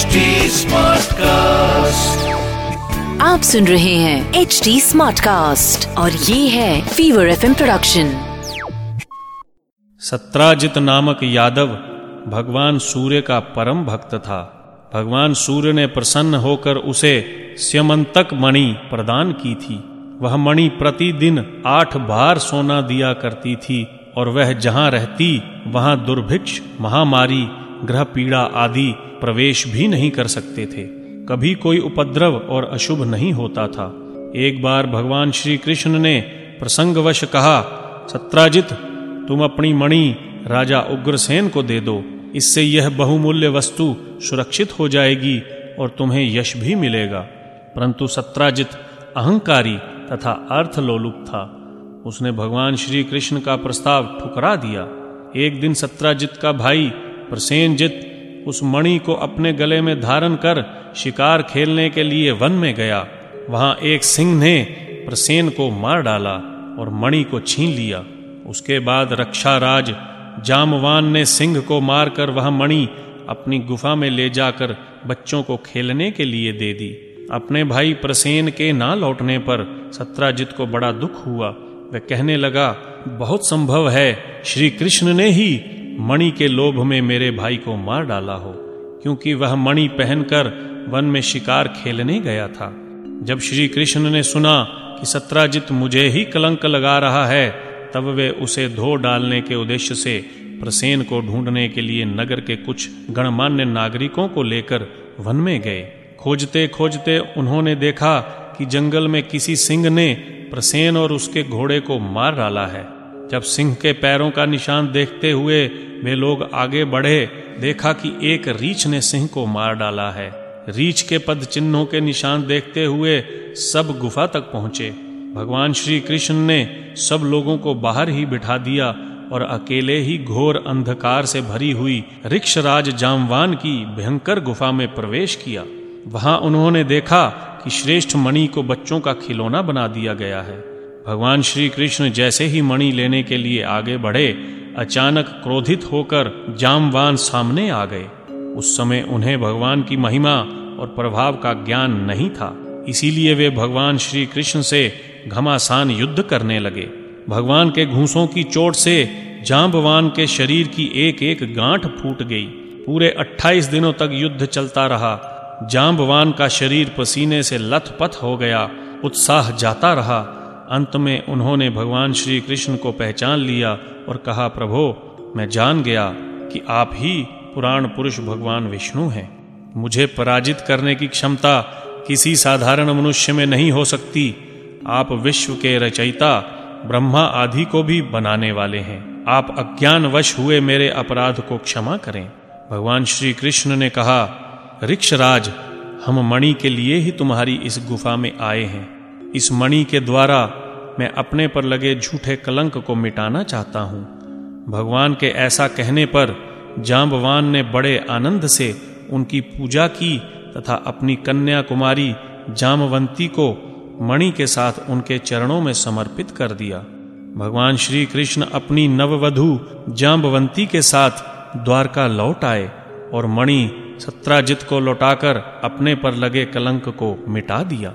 HD Smartcast. आप सुन रहे हैं एच डी स्मार्ट कास्ट और ये है फीवर एफ़ प्रोडक्शन सत्राजित नामक यादव भगवान सूर्य का परम भक्त था। भगवान सूर्य ने प्रसन्न होकर उसे स्यमंतक मणि प्रदान की थी। वह मणि प्रतिदिन आठ बार सोना दिया करती थी और वह जहाँ रहती वहाँ दुर्भिक्ष महामारी ग्रह पीड़ा आदि प्रवेश भी नहीं कर सकते थे। कभी कोई उपद्रव और अशुभ नहीं होता था। एक बार भगवान श्री कृष्ण ने प्रसंगवश कहा, सत्राजित, तुम अपनी मणि राजा उग्रसेन को दे दो। इससे यह बहुमूल्य वस्तु सुरक्षित हो जाएगी और तुम्हें यश भी मिलेगा। परंतु सत्राजित अहंकारी तथा अर्थलोलुप था। उसने भगवान श्री कृष्ण का प्रस्ताव ठुकरा दिया। एक दिन सत्राजित का भाई प्रसेनजित उस मणि को अपने गले में धारण कर शिकार खेलने के लिए वन में गया। वहाँ एक सिंह ने प्रसेन को मार डाला और मणि को छीन लिया। उसके बाद रक्षा राज जामवान ने सिंह को मारकर वह मणि अपनी गुफा में ले जाकर बच्चों को खेलने के लिए दे दी। अपने भाई प्रसेन के ना लौटने पर सत्राजित को बड़ा दुख हुआ। वह कहने लगा, बहुत संभव है, श्री कृष्ण ने ही मणि के लोभ में मेरे भाई को मार डाला हो, क्योंकि वह मणि पहनकर वन में शिकार खेलने गया था। जब श्री कृष्ण ने सुना कि सत्राजित मुझे ही कलंक लगा रहा है, तब वे उसे धो डालने के उद्देश्य से प्रसेन को ढूँढने के लिए नगर के कुछ गणमान्य नागरिकों को लेकर वन में गए। खोजते खोजते उन्होंने देखा कि जंगल में किसी सिंह ने प्रसेन और उसके घोड़े को मार डाला है। जब सिंह के पैरों का निशान देखते हुए वे लोग आगे बढ़े, देखा कि एक रीछ ने सिंह को मार डाला है। रीछ के पद चिन्हों के निशान देखते हुए सब गुफा तक पहुँचे। भगवान श्री कृष्ण ने सब लोगों को बाहर ही बिठा दिया और अकेले ही घोर अंधकार से भरी हुई रिक्षराज जामवान की भयंकर गुफा में प्रवेश किया। वहाँ उन्होंने देखा कि श्रेष्ठ मणि को बच्चों का खिलौना बना दिया गया है। भगवान श्री कृष्ण जैसे ही मणि लेने के लिए आगे बढ़े, अचानक क्रोधित होकर जामवान सामने आ गए। उस समय उन्हें भगवान की महिमा और प्रभाव का ज्ञान नहीं था। इसीलिए वे भगवान श्री कृष्ण से घमासान युद्ध करने लगे। भगवान के घूसों की चोट से जाम्बवान के शरीर की एक एक गांठ फूट गई। पूरे 28 दिनों तक युद्ध चलता रहा। जाम्बवान का शरीर पसीने से लथपथ हो गया। उत्साह जाता रहा। अंत में उन्होंने भगवान श्री कृष्ण को पहचान लिया और कहा, प्रभो, मैं जान गया कि आप ही पुराण पुरुष भगवान विष्णु हैं। मुझे पराजित करने की क्षमता किसी साधारण मनुष्य में नहीं हो सकती। आप विश्व के रचयिता, ब्रह्मा आदि को भी बनाने वाले हैं। आप अज्ञानवश हुए मेरे अपराध को क्षमा करें। भगवान श्री कृष्ण ने कहा, रिक्षराज, हम मणि के लिए ही तुम्हारी इस गुफा में आए हैं। इस मणि के द्वारा मैं अपने पर लगे झूठे कलंक को मिटाना चाहता हूँ। भगवान के ऐसा कहने पर जाम्बवान ने बड़े आनंद से उनकी पूजा की तथा अपनी कन्या कुमारी जामवंती को मणि के साथ उनके चरणों में समर्पित कर दिया। भगवान श्री कृष्ण अपनी नववधु जाम्बवंती के साथ द्वारका लौट आए और मणि सत्राजित को लौटाकर अपने पर लगे कलंक को मिटा दिया।